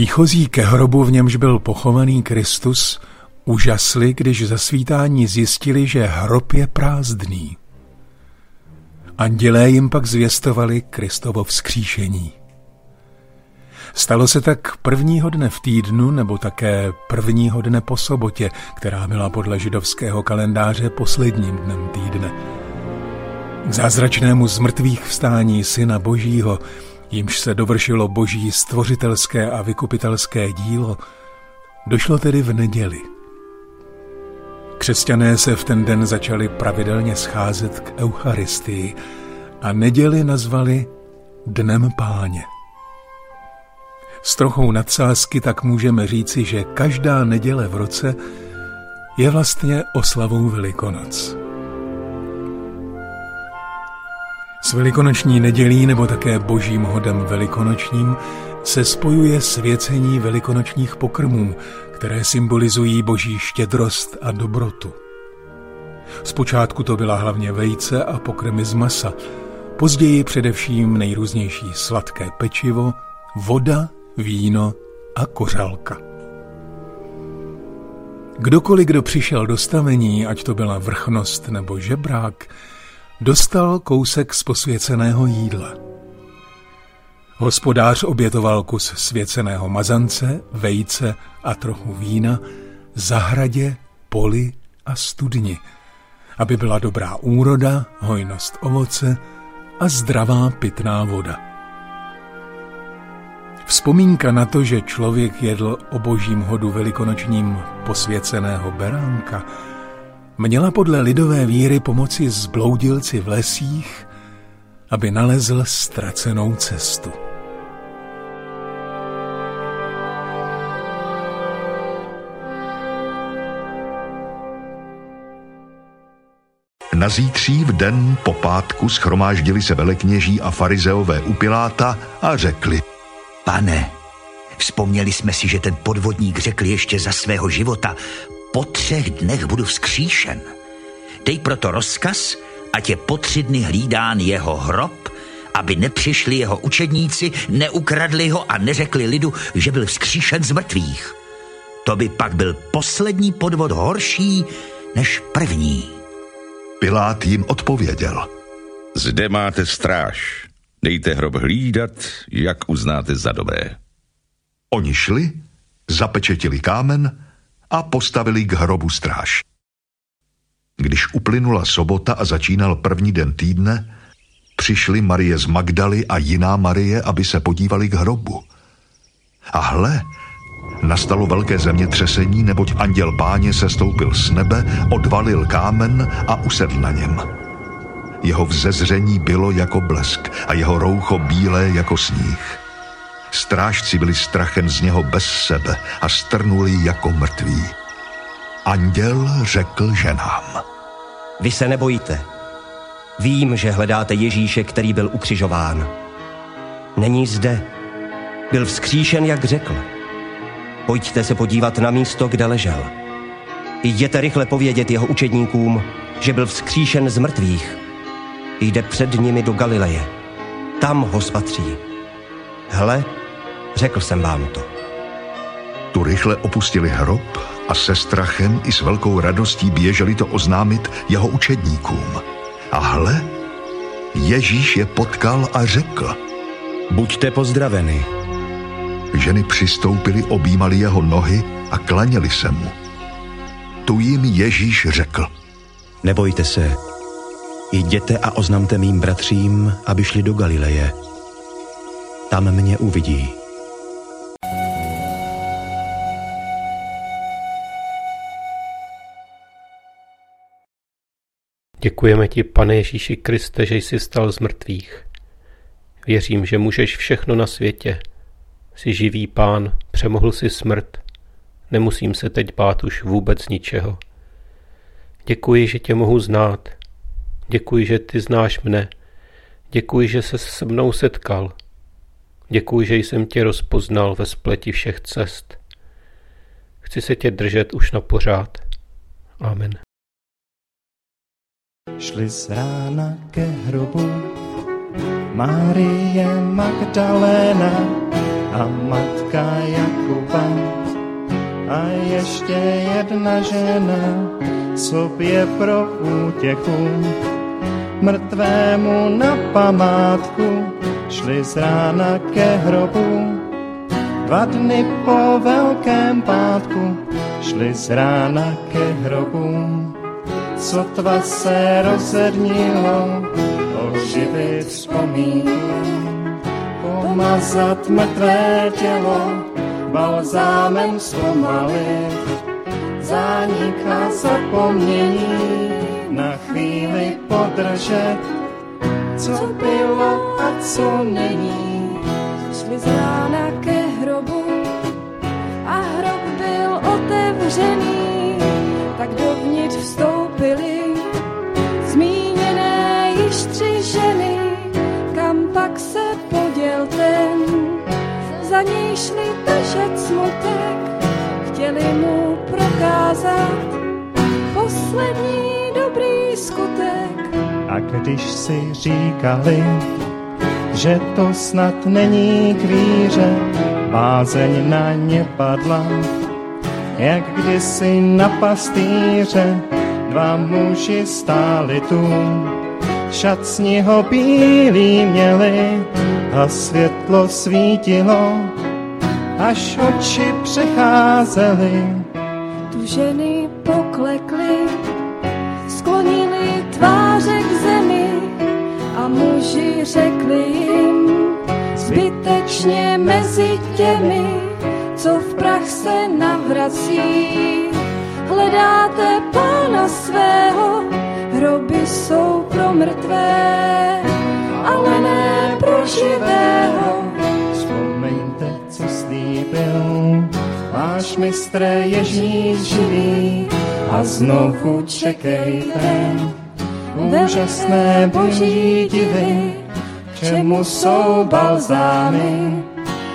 Příchozí ke hrobu, v němž byl pochovaný Kristus, úžasli, když zasvítání zjistili, že hrob je prázdný. Andělé jim pak zvěstovali Kristovo vzkříšení. Stalo se tak prvního dne v týdnu nebo také prvního dne po sobotě, která byla podle židovského kalendáře posledním dnem týdne. K zázračnému zmrtvých vstání Syna Božího, jimž se dovršilo boží stvořitelské a vykupitelské dílo, došlo tedy v neděli. Křesťané se v ten den začali pravidelně scházet k Eucharistii a neděli nazvali Dnem Páně. S trochou nadsázky tak můžeme říci, že každá neděle v roce je vlastně oslavou Velikonoc. S velikonoční nedělí nebo také božím hodem velikonočním se spojuje svěcení velikonočních pokrmů, které symbolizují boží štědrost a dobrotu. Zpočátku to byla hlavně vejce a pokrmy z masa, později především nejrůznější sladké pečivo, voda, víno a kořálka. Kdokoliv, kdo přišel do stavení, ať to byla vrchnost nebo žebrák, dostal kousek z posvěceného jídla. Hospodář obětoval kus svěceného mazance, vejce a trochu vína, zahradě, poli a studni, aby byla dobrá úroda, hojnost ovoce a zdravá pitná voda. Vzpomínka na to, že člověk jedl o božím hodu velikonočním posvěceného beránka, měla podle lidové víry pomoci zbloudilci v lesích, aby nalezl ztracenou cestu. Na zítří v den po pátku schromáždili se velekněží a farizeové u Piláta a řekli Pane, vzpomněli jsme si, že ten podvodník řekl ještě za svého života, po třech dnech budu vzkříšen. Dej proto rozkaz, ať je po tři dny hlídán jeho hrob, aby nepřišli jeho učedníci, neukradli ho a neřekli lidu, že byl vzkříšen z mrtvých. To by pak byl poslední podvod horší než první. Pilát jim odpověděl. Zde máte stráž. Dejte hrob hlídat, jak uznáte za dobré. Oni šli, zapečetili kámen a postavili k hrobu stráž. Když uplynula sobota a začínal první den týdne, přišli Marie z Magdaly a jiná Marie, aby se podívali k hrobu. A hle, nastalo velké zemětřesení, neboť anděl páně se stoupil z nebe, odvalil kámen a usedl na něm. Jeho vzezření bylo jako blesk a jeho roucho bílé jako sníh. Strážci byli strachem z něho bez sebe a strnuli jako mrtví. Anděl řekl ženám. Vy se nebojíte. Vím, že hledáte Ježíše, který byl ukřižován. Není zde. Byl vzkříšen, jak řekl. Pojďte se podívat na místo, kde ležel. Jděte rychle povědět jeho učedníkům, že byl vzkříšen z mrtvých. Jde před nimi do Galileje. Tam ho spatří. Hle, řekl jsem vám to. Tu rychle opustili hrob a se strachem i s velkou radostí běželi to oznámit jeho učedníkům. A hle, Ježíš je potkal a řekl. Buďte pozdraveni. Ženy přistoupily, objímali jeho nohy a klaněli se mu. Tu jim Ježíš řekl. Nebojte se, jděte a oznamte mým bratřím, aby šli do Galileje. Tam mě uvidí. Děkujeme ti, pane Ježíši Kriste, že jsi stal z mrtvých. Věřím, že můžeš všechno na světě. Jsi živý pán, přemohl si smrt. Nemusím se teď bát už vůbec ničeho. Děkuji, že tě mohu znát. Děkuji, že ty znáš mne. Děkuji, že se se mnou setkal. Děkuji, že jsem tě rozpoznal ve spleti všech cest. Chci se tě držet už na pořád. Amen. Šli z rána ke hrobu Marie Magdalena a matka Jakuba. A ještě jedna žena sobě pro útěchu mrtvému na památku šli z rána ke hrobu. Dva dny po velkém pátku šli z rána ke hrobu. Sotva se rozednilo, oživit vzpomínku, pomazat mrtvé tělo, balzámem zpomalit, zániká zapomnění, na chvíli podržet, co bylo a co není. Šli z rána ke hrobu a hrob byl otevřený, tak dovnitř vstoupili ženy, kam pak se poděl ten, za něj šli držet smutek, chtěli mu prokázat poslední dobrý skutek. A když si říkali, že to snad není k víře, bázeň na ně padla, jak kdysi na pastýře dva muži stáli tu. Šat z něho bílý měli a světlo svítilo, až oči přecházely. Tu ženy poklekly, sklonili tváře k zemi a muži řekli jim, zbytečně mezi těmi, co v prach se navrací. Hledáte pána svého, hroby jsou mrtvé, ale ne pro živého. Vzpomeňte, co slíbil váš mistr Ježíš živý a znovu čekejte úžasné boží divy, čemu jsou balzámy,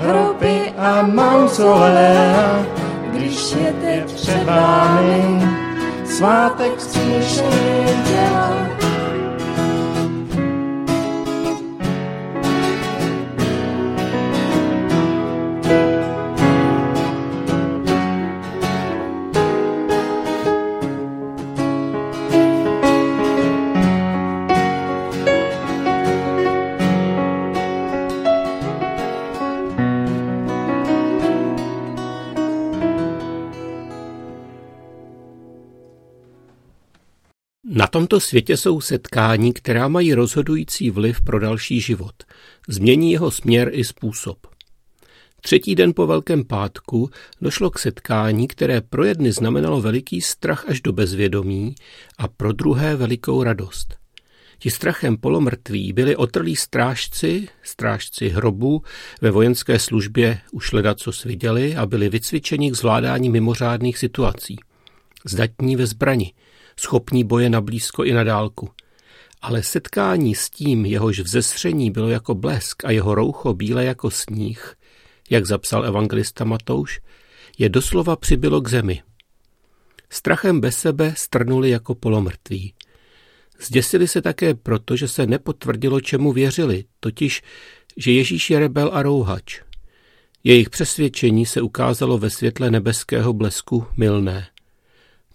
hroby a mauzolea, když je teď před vámi svátek vzkříšení těla. Tomto světě jsou setkání, která mají rozhodující vliv pro další život. Změní jeho směr i způsob. Třetí den po Velkém pátku došlo k setkání, které pro jedny znamenalo veliký strach až do bezvědomí a pro druhé velikou radost. Ti strachem polomrtví byli otrlí strážci, strážci hrobu, ve vojenské službě už leda co viděli a byli vycvičeni k zvládání mimořádných situací. Zdatní ve zbrani – schopní boje na blízko i na dálku. Ale setkání s tím, jehož vzesření bylo jako blesk a jeho roucho bílé jako sníh, jak zapsal evangelista Matouš, je doslova přibylo k zemi. Strachem bez sebe strnuli jako polomrtví. Zděsili se také proto, že se nepotvrdilo, čemu věřili, totiž, že Ježíš je rebel a rouhač. Jejich přesvědčení se ukázalo ve světle nebeského blesku milné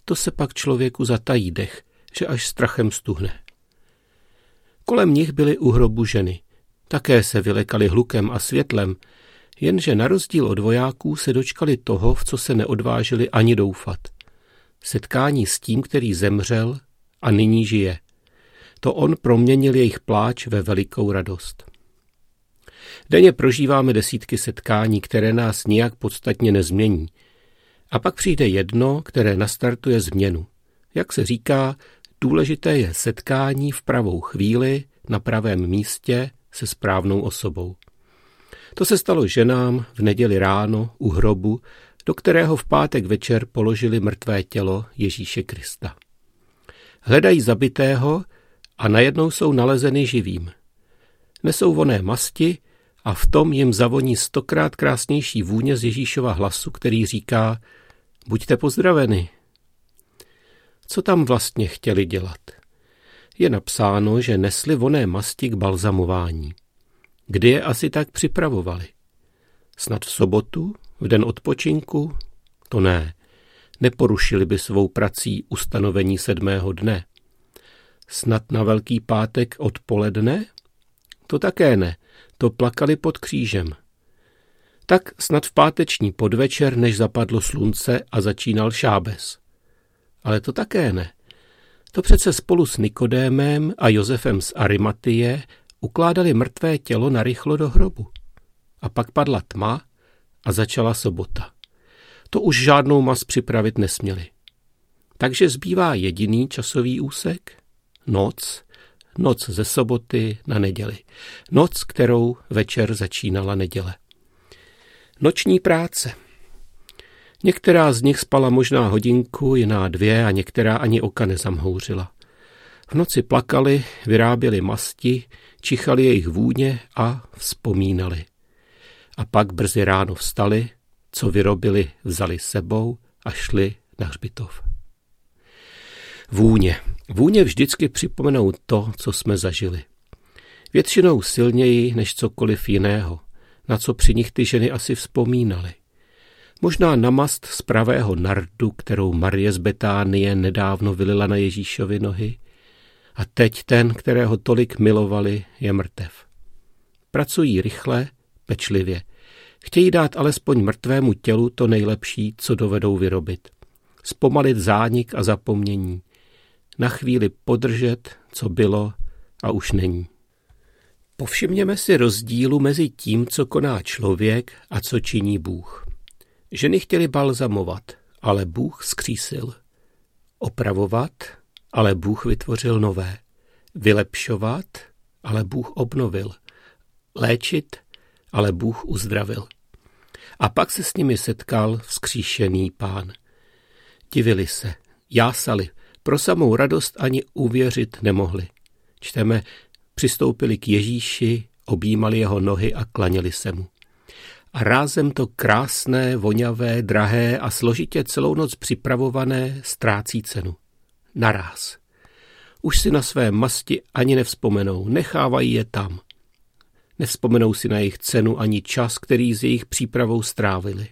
to se pak člověku zatají dech, že až strachem stuhne. Kolem nich byly u hrobu ženy. Také se vylekali hlukem a světlem, jenže na rozdíl od vojáků se dočkali toho, v co se neodvážili ani doufat. Setkání s tím, který zemřel a nyní žije. To on proměnil jejich pláč ve velikou radost. Denně prožíváme desítky setkání, které nás nijak podstatně nezmění – a pak přijde jedno, které nastartuje změnu. Jak se říká, důležité je setkání v pravou chvíli, na pravém místě se správnou osobou. To se stalo ženám v neděli ráno u hrobu, do kterého v pátek večer položili mrtvé tělo Ježíše Krista. Hledají zabitého a najednou jsou nalezeny živým. Nesou voné masti a v tom jim zavoní stokrát krásnější vůně z Ježíšova hlasu, který říká Buďte pozdraveni. Co tam vlastně chtěli dělat? Je napsáno, že nesli voné masti k balzamování. Kdy je asi tak připravovali? Snad v sobotu, v den odpočinku? To ne. Neporušili by svou prací ustanovení sedmého dne. Snad na Velký pátek odpoledne? To také ne. To plakali pod křížem. Tak snad v páteční podvečer, než zapadlo slunce a začínal šábes. Ale to také ne. To přece spolu s Nikodémem a Josefem z Arimatie ukládali mrtvé tělo narychlo do hrobu. A pak padla tma a začala sobota. To už žádnou mas připravit nesměli. Takže zbývá jediný časový úsek? Noc. Noc ze soboty na neděli. Noc, kterou večer začínala neděle. Noční práce. Některá z nich spala možná hodinku, jiná dvě a některá ani oka nezamhouřila. V noci plakali, vyráběli masti, čichali jejich vůně a vzpomínali. A pak brzy ráno vstali, co vyrobili, vzali sebou a šli na hřbitov. Vůně. Vůně vždycky připomenou to, co jsme zažili. Většinou silněji než cokoliv jiného, na co při nich ty ženy asi vzpomínaly. Možná na mast z pravého nardu, kterou Marie z Betánie nedávno vylila na Ježíšovi nohy. A teď ten, kterého tolik milovali, je mrtev. Pracují rychle, pečlivě. Chtějí dát alespoň mrtvému tělu to nejlepší, co dovedou vyrobit. Zpomalit zánik a zapomnění. Na chvíli podržet, co bylo a už není. Povšimněme si rozdílu mezi tím, co koná člověk a co činí Bůh. Ženy chtěly balzamovat, ale Bůh skřísil. Opravovat, ale Bůh vytvořil nové. Vylepšovat, ale Bůh obnovil. Léčit, ale Bůh uzdravil. A pak se s nimi setkal vzkříšený pán. Divili se, jásali, pro samou radost ani uvěřit nemohli. Čteme, přistoupili k Ježíši, objímali jeho nohy a klaněli se mu. A rázem to krásné, voňavé, drahé a složitě celou noc připravované ztrácí cenu. Naráz. Už si na své masti ani nevzpomenou, nechávají je tam. Nevzpomenou si na jejich cenu ani čas, který s jejich přípravou strávili.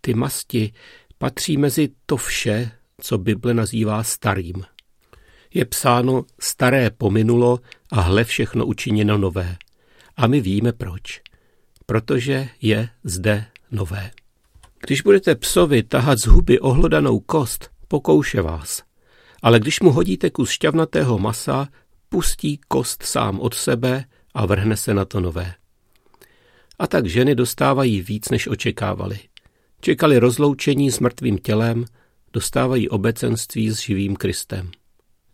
Ty masti patří mezi to vše, co Bible nazývá starým. Je psáno, staré pominulo a hle všechno učiněno nové. A my víme proč protože je zde nové. Když budete psovi tahat z huby ohlodanou kost, pokouše vás. Ale když mu hodíte kus šťavnatého masa, pustí kost sám od sebe a vrhne se na to nové. A tak ženy dostávají víc, než očekávali. Čekali rozloučení s mrtvým tělem, dostávají obecenství s živým Kristem.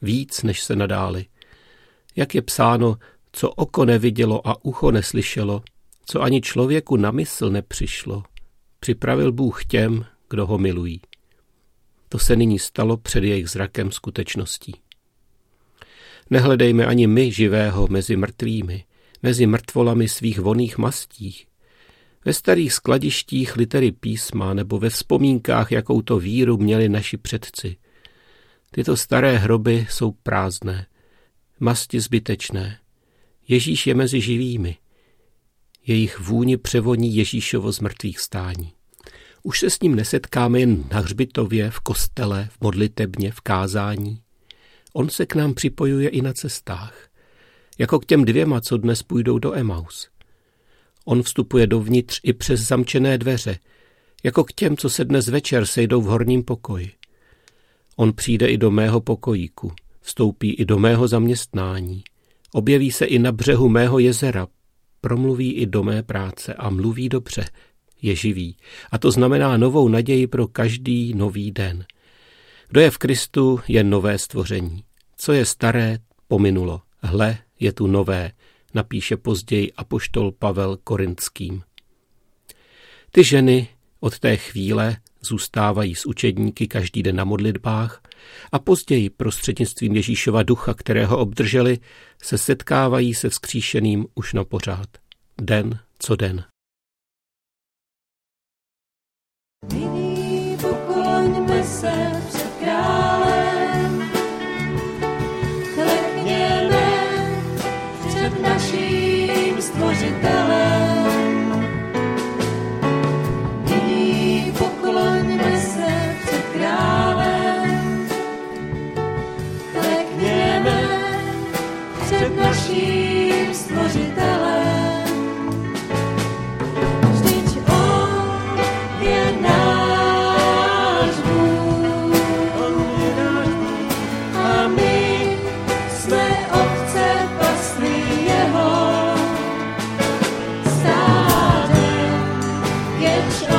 Víc, než se nadáli. Jak je psáno, co oko nevidělo a ucho neslyšelo, co ani člověku na mysl nepřišlo, připravil Bůh těm, kdo ho milují. To se nyní stalo před jejich zrakem skutečností. Nehledejme ani my živého mezi mrtvými, mezi mrtvolami svých voných mastí. Ve starých skladištích litery písma nebo ve vzpomínkách, jakou to víru měli naši předci. Tyto staré hroby jsou prázdné, masti zbytečné. Ježíš je mezi živými – jejich vůni převoní Ježíšovo z mrtvých stání. Už se s ním nesetkáme jen na hřbitově, v kostele, v modlitebně, v kázání. On se k nám připojuje i na cestách. Jako k těm dvěma, co dnes půjdou do Emaus. On vstupuje dovnitř i přes zamčené dveře, jako k těm, co se dnes večer sejdou v horním pokoji. On přijde i do mého pokojíku, vstoupí i do mého zaměstnání, objeví se i na břehu mého jezera, promluví i do mé práce a mluví dobře, je živý. A to znamená novou naději pro každý nový den. Kdo je v Kristu, je nové stvoření. Co je staré, pominulo. Hle, je tu nové, napíše později apoštol Pavel Korinským. Ty ženy od té chvíle zůstávají s učedníky každý den na modlitbách a později prostřednictvím Ježíšova ducha, kterého obdrželi, se setkávají se vzkříšeným už na pořád. Den co den. Stvořitelem. get your